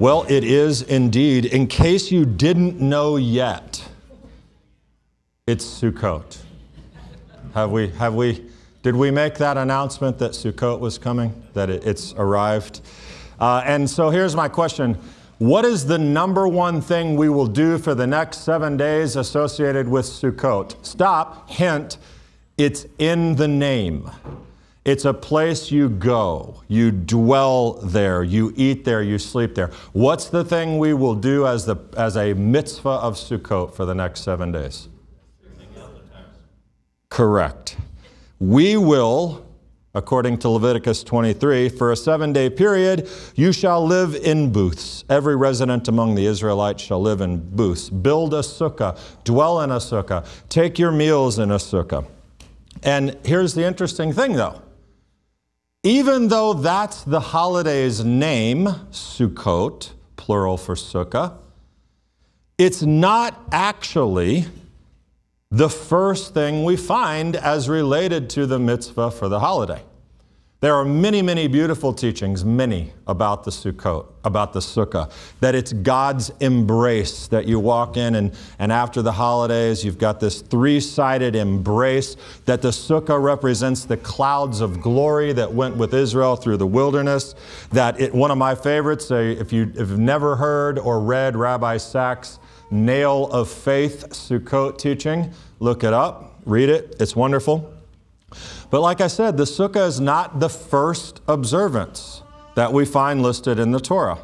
Well, it is indeed. In case you didn't know yet, it's Sukkot. Have we, have we, did we make that announcement that Sukkot was coming, that it, it's arrived? Uh, and so here's my question What is the number one thing we will do for the next seven days associated with Sukkot? Stop, hint, it's in the name. It's a place you go, you dwell there, you eat there, you sleep there. What's the thing we will do as, the, as a mitzvah of Sukkot for the next seven days? Correct. We will, according to Leviticus 23, for a seven day period, you shall live in booths. Every resident among the Israelites shall live in booths. Build a sukkah, dwell in a sukkah, take your meals in a sukkah. And here's the interesting thing though. Even though that's the holiday's name, Sukkot, plural for sukkah, it's not actually the first thing we find as related to the mitzvah for the holiday. There are many, many beautiful teachings, many about the Sukkot, about the Sukkah, that it's God's embrace that you walk in, and, and after the holidays, you've got this three sided embrace, that the Sukkah represents the clouds of glory that went with Israel through the wilderness. That it, one of my favorites, uh, if, you, if you've never heard or read Rabbi Sacks' Nail of Faith Sukkot teaching, look it up, read it, it's wonderful. But like I said, the sukkah is not the first observance that we find listed in the Torah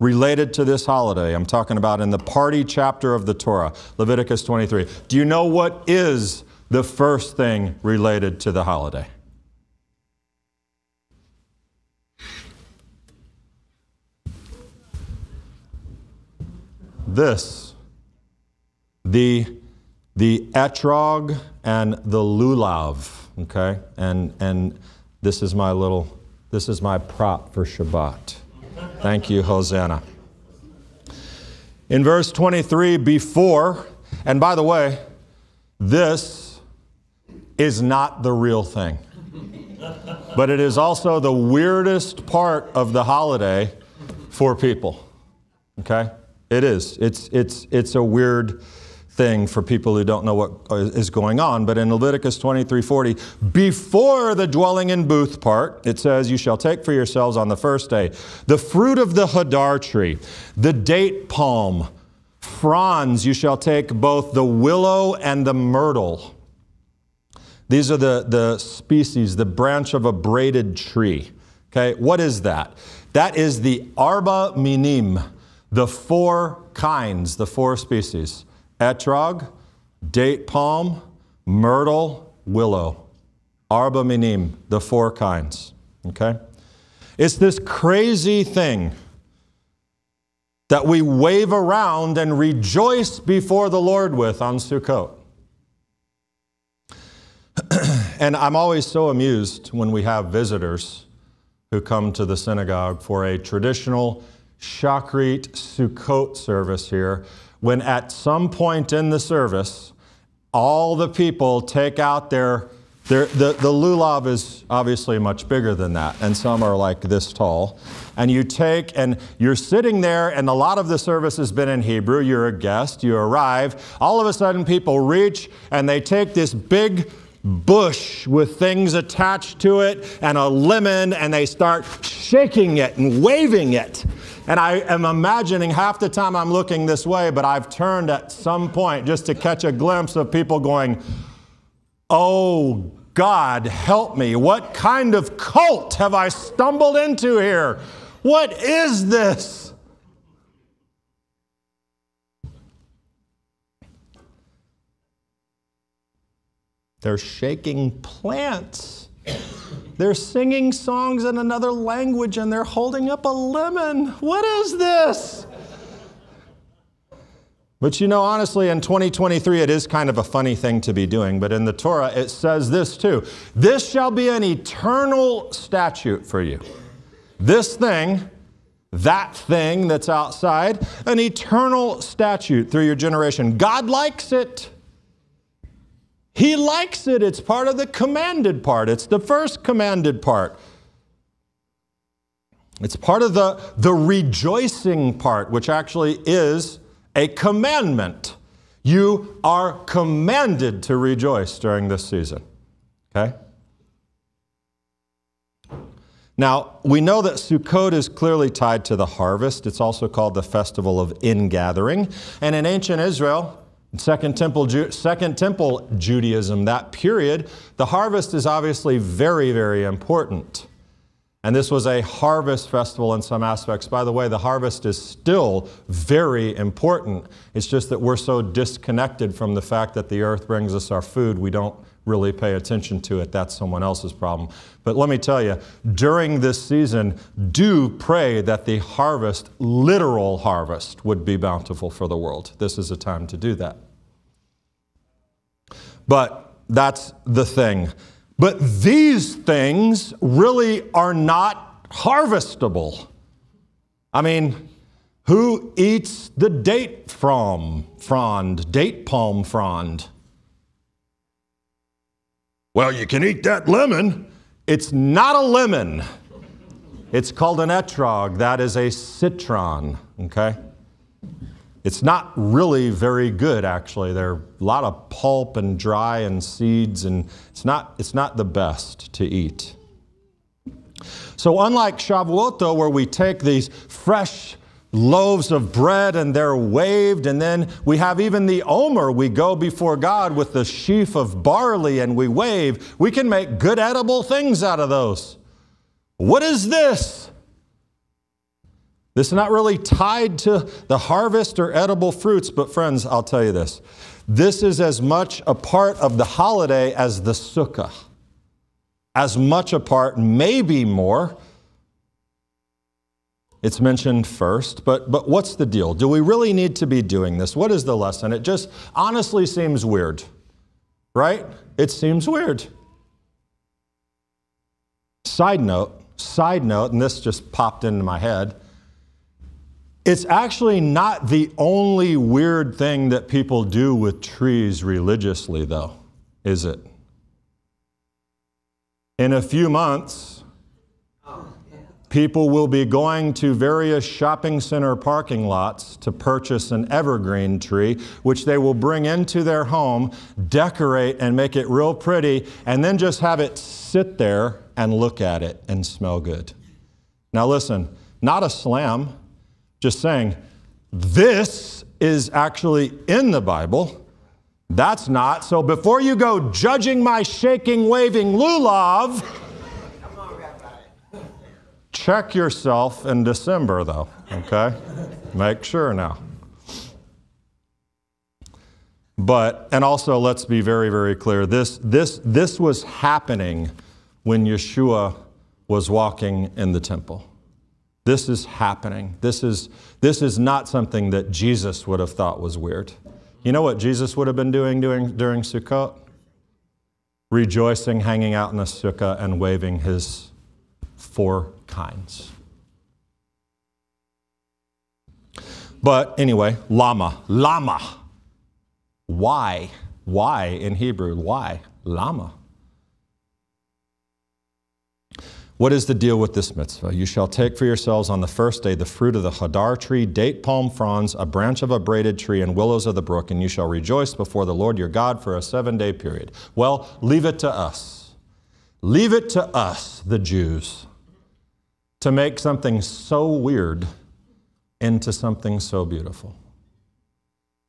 related to this holiday. I'm talking about in the party chapter of the Torah, Leviticus 23. Do you know what is the first thing related to the holiday? This, the, the etrog and the lulav okay? And, and this is my little, this is my prop for Shabbat. Thank you, Hosanna. In verse 23, before, and by the way, this is not the real thing. But it is also the weirdest part of the holiday for people. Okay? It is. It's, it's, it's a weird thing for people who don't know what is going on. But in Leviticus 23:40, before the dwelling in booth part, it says, You shall take for yourselves on the first day the fruit of the hadar tree, the date palm, fronds, you shall take both the willow and the myrtle. These are the, the species, the branch of a braided tree. Okay, what is that? That is the arba minim, the four kinds, the four species etrog, date palm, myrtle, willow. Arba minim, the four kinds. Okay? It's this crazy thing that we wave around and rejoice before the Lord with on Sukkot. and I'm always so amused when we have visitors who come to the synagogue for a traditional Shachrit Sukkot service here when at some point in the service, all the people take out their, their the, the lulav is obviously much bigger than that, and some are like this tall. And you take, and you're sitting there, and a lot of the service has been in Hebrew. You're a guest, you arrive. All of a sudden, people reach and they take this big bush with things attached to it and a lemon, and they start shaking it and waving it. And I am imagining half the time I'm looking this way, but I've turned at some point just to catch a glimpse of people going, Oh, God, help me. What kind of cult have I stumbled into here? What is this? They're shaking plants. They're singing songs in another language and they're holding up a lemon. What is this? But you know, honestly, in 2023, it is kind of a funny thing to be doing. But in the Torah, it says this too This shall be an eternal statute for you. This thing, that thing that's outside, an eternal statute through your generation. God likes it. He likes it. It's part of the commanded part, it's the first commanded part. It's part of the, the rejoicing part, which actually is a commandment. You are commanded to rejoice during this season. Okay? Now, we know that Sukkot is clearly tied to the harvest. It's also called the festival of ingathering. And in ancient Israel, Second Temple, Second Temple Judaism, that period, the harvest is obviously very, very important. And this was a harvest festival in some aspects. By the way, the harvest is still very important. It's just that we're so disconnected from the fact that the earth brings us our food, we don't really pay attention to it. That's someone else's problem. But let me tell you, during this season, do pray that the harvest, literal harvest, would be bountiful for the world. This is a time to do that. But that's the thing. But these things really are not harvestable. I mean, who eats the date from frond, date palm frond? Well, you can eat that lemon. It's not a lemon. It's called an etrog. That is a citron, okay? It's not really very good, actually. There are a lot of pulp and dry and seeds, and it's not, it's not the best to eat. So, unlike Shavuot, though, where we take these fresh loaves of bread and they're waved. And then we have even the omer. We go before God with the sheaf of barley and we wave. We can make good edible things out of those. What is this? This is not really tied to the harvest or edible fruits, but friends, I'll tell you this. This is as much a part of the holiday as the sukkah. As much a part, maybe more, it's mentioned first, but, but what's the deal? Do we really need to be doing this? What is the lesson? It just honestly seems weird, right? It seems weird. Side note, side note, and this just popped into my head. It's actually not the only weird thing that people do with trees religiously, though, is it? In a few months, People will be going to various shopping center parking lots to purchase an evergreen tree, which they will bring into their home, decorate, and make it real pretty, and then just have it sit there and look at it and smell good. Now, listen, not a slam, just saying, this is actually in the Bible. That's not. So before you go judging my shaking, waving lulav, Check yourself in December, though, okay? Make sure now. But, and also let's be very, very clear this, this, this was happening when Yeshua was walking in the temple. This is happening. This is, this is not something that Jesus would have thought was weird. You know what Jesus would have been doing during, during Sukkot? Rejoicing, hanging out in a sukkah, and waving his four kinds. But anyway, lama, lama. Why? Why in Hebrew? Why? Lama. What is the deal with this mitzvah? You shall take for yourselves on the first day the fruit of the hadar tree, date palm fronds, a branch of a braided tree, and willows of the brook, and you shall rejoice before the Lord your God for a seven day period. Well, leave it to us. Leave it to us, the Jews to make something so weird into something so beautiful.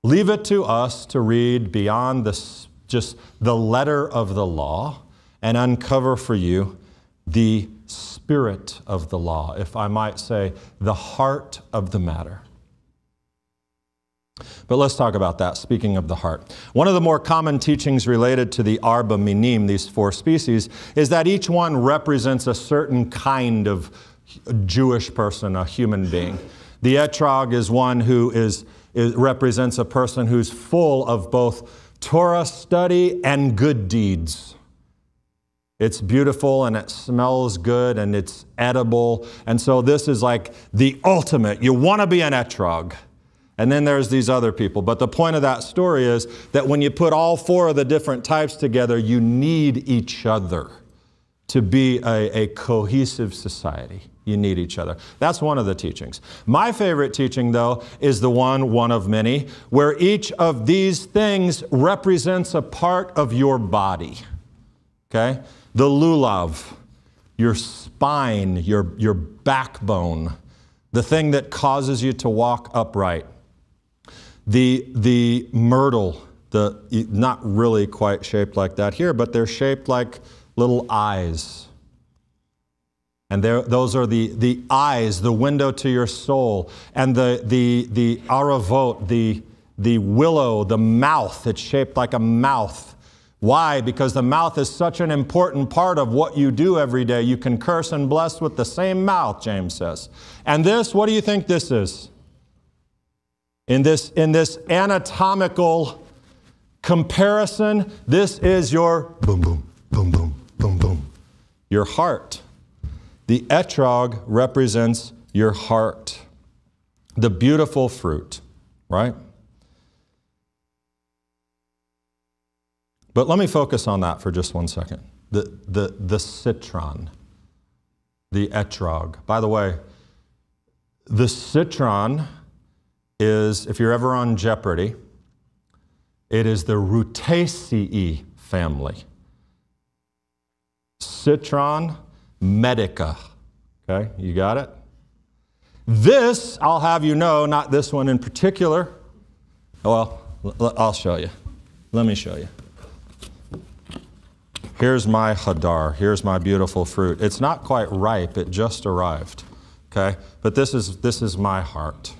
Leave it to us to read beyond this, just the letter of the law and uncover for you the spirit of the law, if I might say, the heart of the matter. But let's talk about that, speaking of the heart. One of the more common teachings related to the Arba Minim, these four species, is that each one represents a certain kind of a Jewish person, a human being. The etrog is one who is, is, represents a person who's full of both Torah study and good deeds. It's beautiful and it smells good and it's edible. And so this is like the ultimate. You want to be an etrog. And then there's these other people. But the point of that story is that when you put all four of the different types together, you need each other to be a, a cohesive society. You need each other. That's one of the teachings. My favorite teaching, though, is the one, one of many, where each of these things represents a part of your body. Okay? The lulav, your spine, your, your backbone, the thing that causes you to walk upright. The, the myrtle, the, not really quite shaped like that here, but they're shaped like little eyes. And those are the, the eyes, the window to your soul. And the, the, the aravot, the, the willow, the mouth, it's shaped like a mouth. Why? Because the mouth is such an important part of what you do every day. You can curse and bless with the same mouth, James says. And this, what do you think this is? In this, in this anatomical comparison, this is your boom, boom, boom, boom, boom, boom. Your heart. The etrog represents your heart, the beautiful fruit, right? But let me focus on that for just one second. The, the, the citron, the etrog. By the way, the citron is, if you're ever on Jeopardy, it is the Rutaceae family. Citron medica. Okay, you got it? This, I'll have you know, not this one in particular. Oh, well, I'll show you. Let me show you. Here's my hadar. Here's my beautiful fruit. It's not quite ripe, it just arrived. Okay? But this is, this is my heart.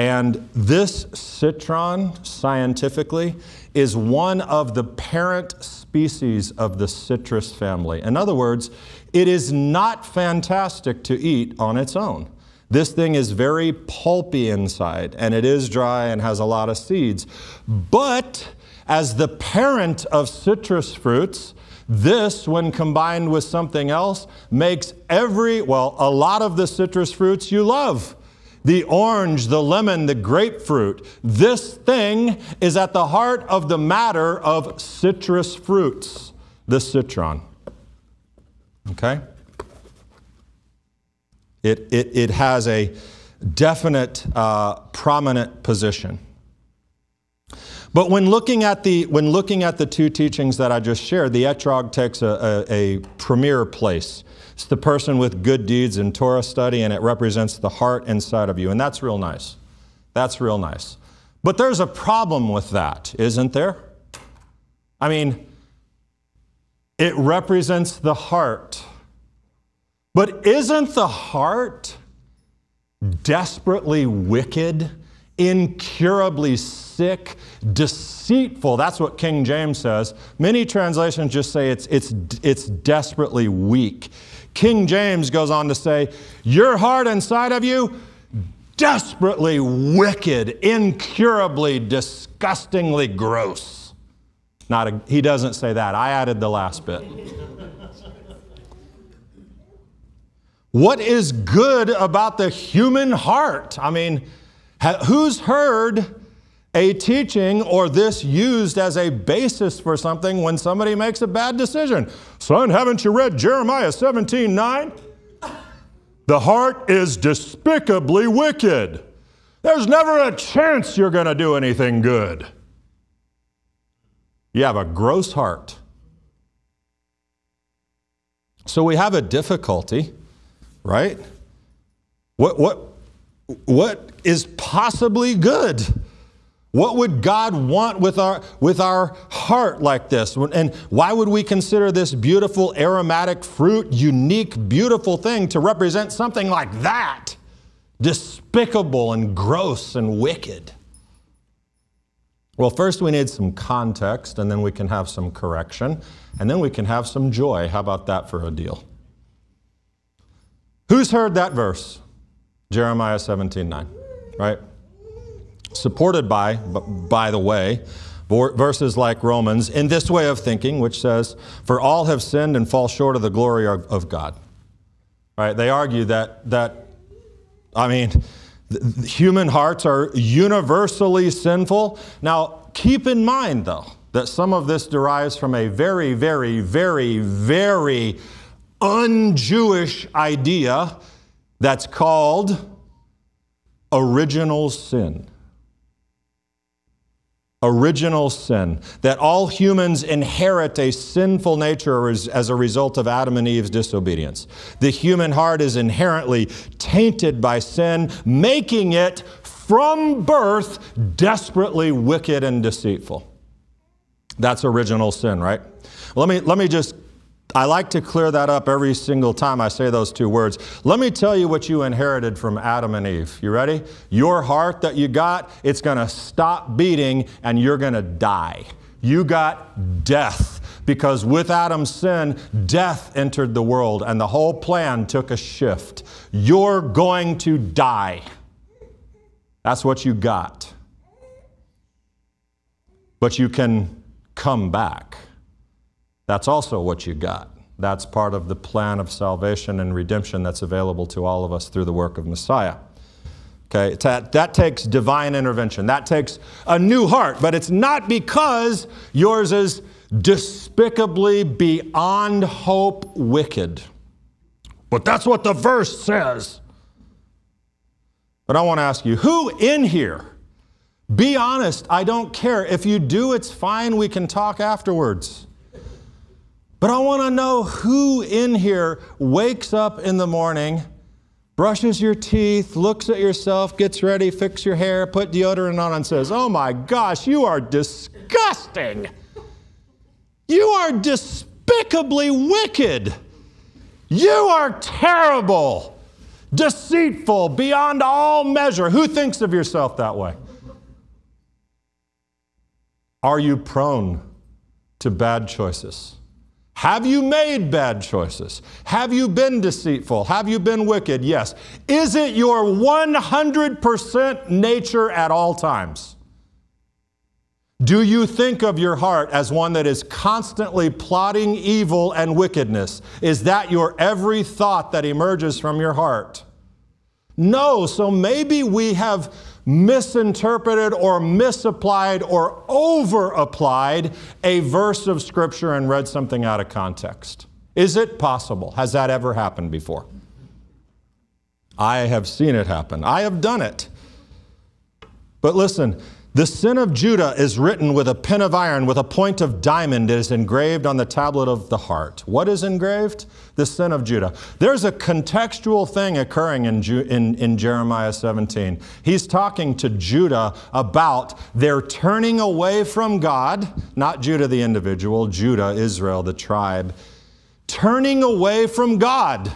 And this citron, scientifically, is one of the parent species of the citrus family. In other words, it is not fantastic to eat on its own. This thing is very pulpy inside, and it is dry and has a lot of seeds. But as the parent of citrus fruits, this, when combined with something else, makes every, well, a lot of the citrus fruits you love. The orange, the lemon, the grapefruit. This thing is at the heart of the matter of citrus fruits, the citron. Okay? It, it, it has a definite, uh, prominent position. But when looking at the, when looking at the two teachings that I just shared, the etrog takes a, a, a premier place. It's the person with good deeds and Torah study, and it represents the heart inside of you. And that's real nice. That's real nice. But there's a problem with that, isn't there? I mean, it represents the heart. But isn't the heart desperately wicked incurably sick, deceitful. That's what King James says. Many translations just say it's, it's, it's desperately weak. King James goes on to say, Your heart inside of you, desperately wicked, incurably, disgustingly gross. Not a, he doesn't say that. I added the last bit. what is good about the human heart? I mean, Who's heard a teaching or this used as a basis for something when somebody makes a bad decision? Son, haven't you read Jeremiah 17 9? The heart is despicably wicked. There's never a chance you're going to do anything good. You have a gross heart. So we have a difficulty, right? What, what, what is possibly good? What would God want with our, with our heart like this? And why would we consider this beautiful aromatic fruit, unique, beautiful thing to represent something like that? Despicable and gross and wicked. Well, first we need some context, and then we can have some correction, and then we can have some joy. How about that for a deal? Who's heard that verse? Jeremiah 17 9, right? Supported by, by the way, verses like Romans, in this way of thinking, which says, For all have sinned and fall short of the glory of God. Right? They argue that, that I mean, human hearts are universally sinful. Now, keep in mind, though, that some of this derives from a very, very, very, very un Jewish idea that's called original sin. Original sin. That all humans inherit a sinful nature as, a result of Adam and Eve's disobedience. The human heart is inherently tainted by sin, making it from birth desperately wicked and deceitful. That's original sin, right? Let me, let me just I like to clear that up every single time I say those two words. Let me tell you what you inherited from Adam and Eve. You ready? Your heart that you got, it's going to stop beating and you're going to die. You got death because with Adam's sin, death entered the world and the whole plan took a shift. You're going to die. That's what you got. But you can come back. That's also what you got. That's part of the plan of salvation and redemption that's available to all of us through the work of Messiah. Okay, that, that takes divine intervention. That takes a new heart, but it's not because yours is despicably beyond hope wicked. But that's what the verse says. But I want to ask you who in here, be honest, I don't care. If you do, it's fine. We can talk afterwards. But I want to know who in here wakes up in the morning, brushes your teeth, looks at yourself, gets ready, fix your hair, put deodorant on, and says, Oh my gosh, you are disgusting. You are despicably wicked. You are terrible, deceitful beyond all measure. Who thinks of yourself that way? Are you prone to bad choices? Have you made bad choices? Have you been deceitful? Have you been wicked? Yes. Is it your 100% nature at all times? Do you think of your heart as one that is constantly plotting evil and wickedness? Is that your every thought that emerges from your heart? No, so maybe we have misinterpreted or misapplied or over applied a verse of Scripture and read something out of context. Is it possible? Has that ever happened before? I have seen it happen. I have done it. But listen, the sin of Judah is written with a pen of iron, with a point of diamond. It is engraved on the tablet of the heart. What is engraved? The sin of Judah. There's a contextual thing occurring in, Ju- in, in Jeremiah 17. He's talking to Judah about their turning away from God, not Judah the individual, Judah, Israel, the tribe, turning away from God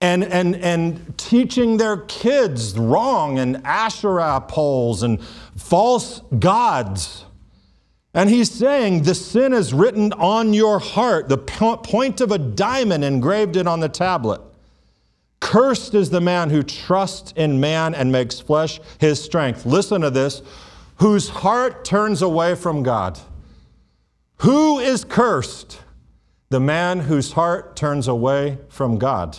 and, and, and teaching their kids wrong and Asherah poles and false gods. And he's saying the sin is written on your heart, the point of a diamond engraved it on the tablet. Cursed is the man who trusts in man and makes flesh his strength. Listen to this whose heart turns away from God. Who is cursed? The man whose heart turns away from God.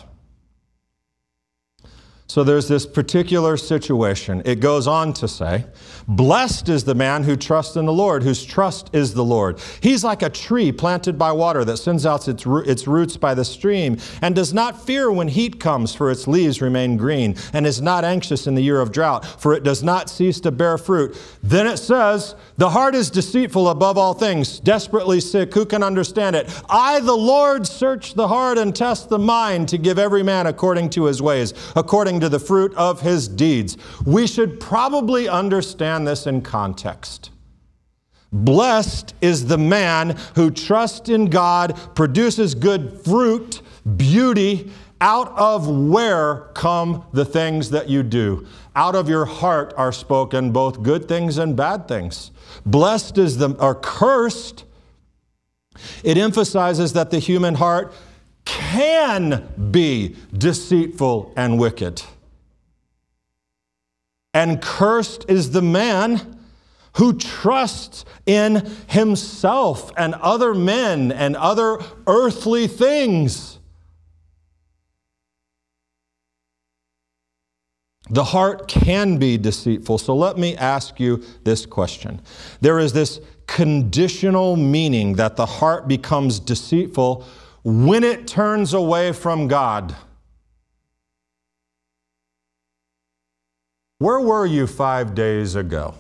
So there's this particular situation. It goes on to say, Blessed is the man who trusts in the Lord, whose trust is the Lord. He's like a tree planted by water that sends out its, its roots by the stream and does not fear when heat comes, for its leaves remain green, and is not anxious in the year of drought, for it does not cease to bear fruit. Then it says, The heart is deceitful above all things, desperately sick. Who can understand it? I, the Lord, search the heart and test the mind to give every man according to his ways, according to the fruit of his deeds. We should probably understand this in context. Blessed is the man who trusts in God, produces good fruit, beauty, out of where come the things that you do. Out of your heart are spoken both good things and bad things. Blessed is the, or cursed. It emphasizes that the human heart can be deceitful and wicked. And cursed is the man who trusts in himself and other men and other earthly things. The heart can be deceitful. So let me ask you this question. There is this conditional meaning that the heart becomes deceitful when it turns away from God. Where were you five days ago?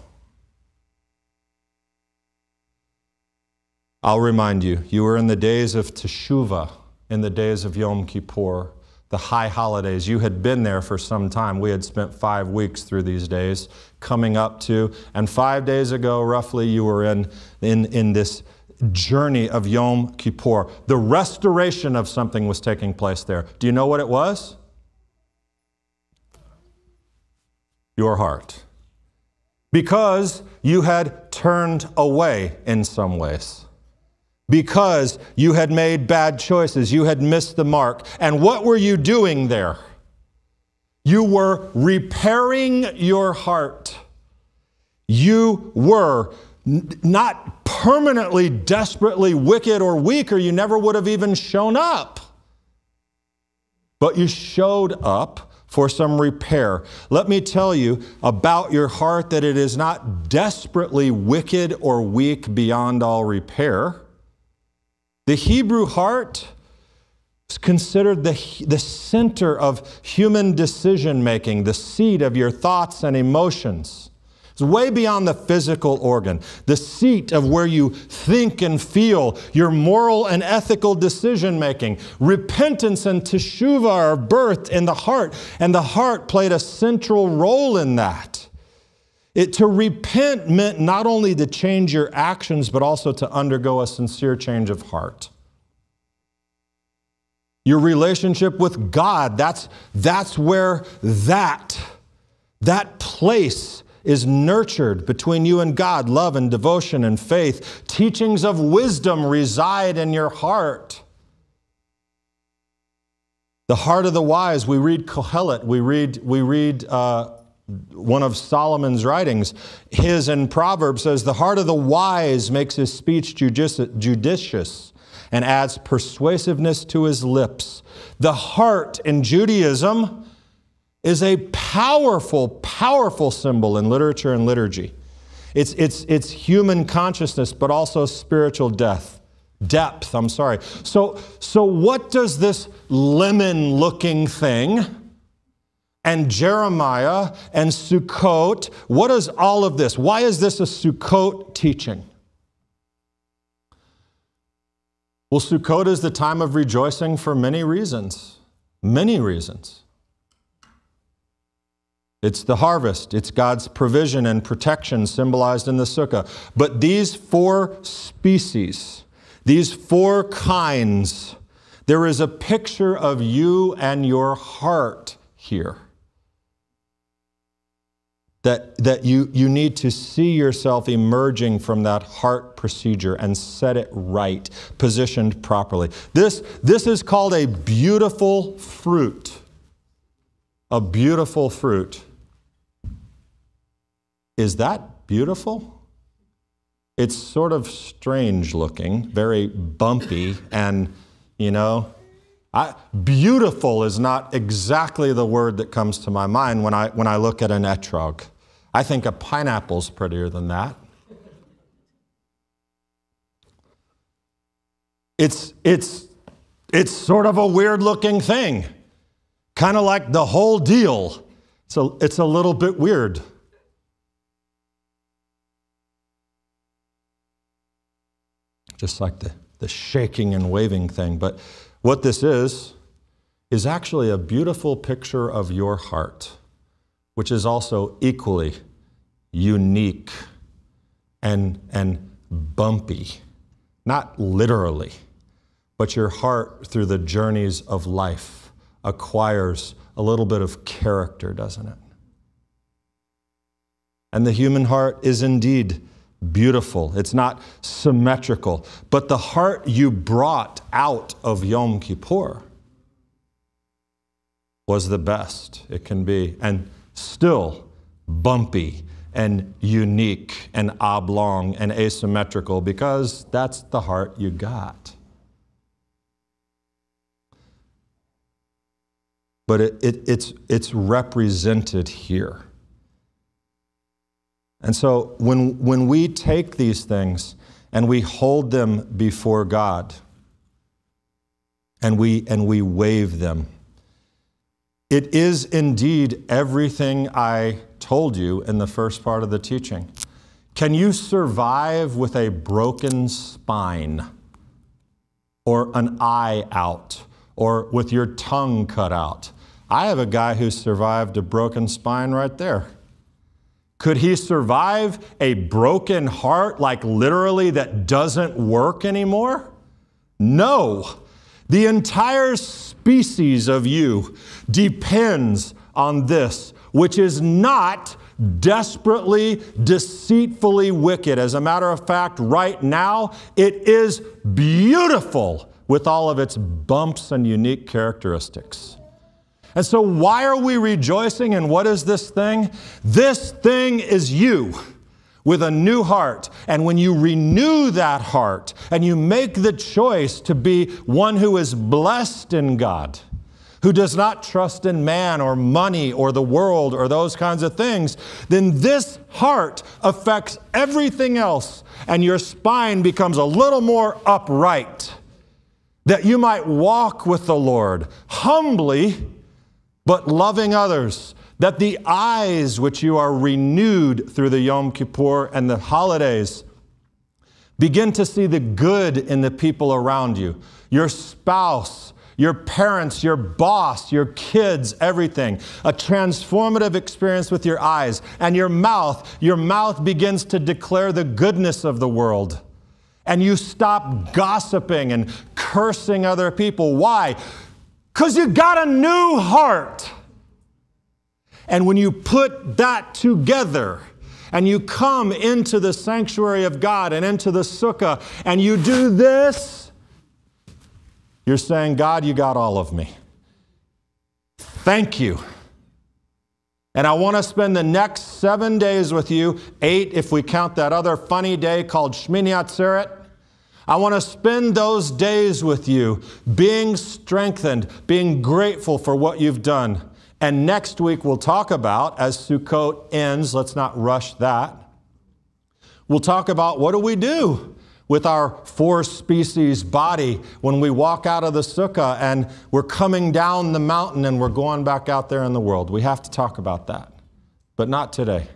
I'll remind you, you were in the days of Teshuvah, in the days of Yom Kippur, the high holidays. You had been there for some time. We had spent five weeks through these days coming up to, and five days ago, roughly, you were in, in, in this journey of Yom Kippur. The restoration of something was taking place there. Do you know what it was? Your heart. Because you had turned away in some ways because you had made bad choices, you had missed the mark. And what were you doing there? You were repairing your heart. You were not permanently, desperately wicked or weak, or you never would have even shown up. But you showed up for some repair. Let me tell you about your heart that it is not desperately wicked or weak beyond all repair. The Hebrew heart is considered the, the center of human decision making, the seat of your thoughts and emotions. It's way beyond the physical organ, the seat of where you think and feel your moral and ethical decision making. Repentance and teshuvah are birthed in the heart, and the heart played a central role in that. It, to repent meant not only to change your actions, but also to undergo a sincere change of heart. Your relationship with God, that's, that's where that, that place is nurtured between you and God. Love and devotion and faith. Teachings of wisdom reside in your heart. The heart of the wise, we read Kohelet, we read, we read uh, one of Solomon's writings, his in Proverbs says, The heart of the wise makes his speech judicious and adds persuasiveness to his lips. The heart in Judaism is a powerful, powerful symbol in literature and liturgy. It's, it's, it's human consciousness, but also spiritual death. Depth, I'm sorry. So, so what does this lemon looking thing? and Jeremiah and Sukkot. What is all of this? Why is this a Sukkot teaching? Well, Sukkot is the time of rejoicing for many reasons. Many reasons. It's the harvest, it's God's provision and protection symbolized in the sukkah. But these four species, these four kinds, there is a picture of you and your heart here that, that you, you need to see yourself emerging from that heart procedure and set it right, positioned properly. This, this is called a beautiful fruit. A beautiful fruit. Is that beautiful? It's sort of strange looking, very bumpy, and, you know, I, beautiful is not exactly the word that comes to my mind when I, when I look at an etrog. I think a pineapple's prettier than that. It's, it's, it's sort of a weird looking thing, kind of like the whole deal. It's a, it's a little bit weird. Just like the, the shaking and waving thing. But what this is, is actually a beautiful picture of your heart, which is also equally unique and, and bumpy. Not literally, but your heart through the journeys of life acquires a little bit of character, doesn't it? And the human heart is indeed beautiful. It's not symmetrical. But the heart you brought out of Yom Kippur was the best it can be, and still bumpy and unique and oblong and asymmetrical because that's the heart you got. But it, it, it's, it's represented here. And so when, when we take these things and we hold them before God, and we, and we wave them. It is indeed everything I told you in the first part of the teaching. Can you survive with a broken spine or an eye out or with your tongue cut out? I have a guy who survived a broken spine right there. Could he survive a broken heart, like literally that doesn't work anymore? No. The entire species of you depends on this, which is not desperately, deceitfully wicked. As a matter of fact, right now, it is beautiful with all of its bumps and unique characteristics. And so, why are we rejoicing? And what is this thing? This thing is you with a new heart. And when you renew that heart and you make the choice to be one who is blessed in God, who does not trust in man or money or the world or those kinds of things, then this heart affects everything else, and your spine becomes a little more upright. That you might walk with the Lord humbly but loving others, that the eyes which you are renewed through the Yom Kippur and the holidays begin to see the good in the people around you, your spouse, your parents, your boss, your kids, everything. A transformative experience with your eyes and your mouth. Your mouth begins to declare the goodness of the world. And you stop gossiping and cursing other people. Why? Because you got a new heart. And when you put that together, and you come into the sanctuary of God and into the sukkah, and you do this, you're saying, God, you got all of me. Thank you. And I want to spend the next seven days with you, eight if we count that other funny day called Shmini Atzeret. I want to spend those days with you being strengthened, being grateful for what you've done. And next week we'll talk about, as Sukkot ends, let's not rush that. We'll talk about what do we do with our four species body when we walk out of the sukkah and we're coming down the mountain and we're going back out there in the world. We have to talk about that, but not today.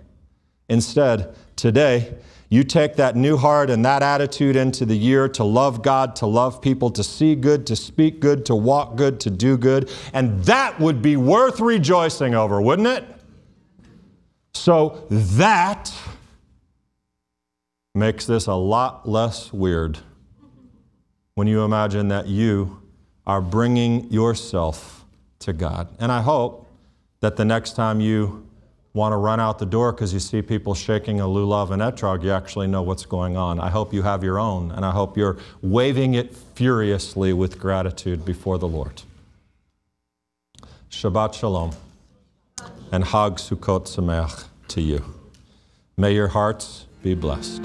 Instead, today, you take that new heart and that attitude into the year to love God, to love people, to see good, to speak good, to walk good, to do good. And that would be worth rejoicing over, wouldn't it? So that makes this a lot less weird when you imagine that you are bringing yourself to God. And I hope that the next time you want to run out the door because you see people shaking a lulav and etrog, you actually know what's going on. I hope you have your own, and I hope you're waving it furiously with gratitude before the Lord. Shabbat Shalom and Hag Sukkot Sameach to you. May your hearts be blessed.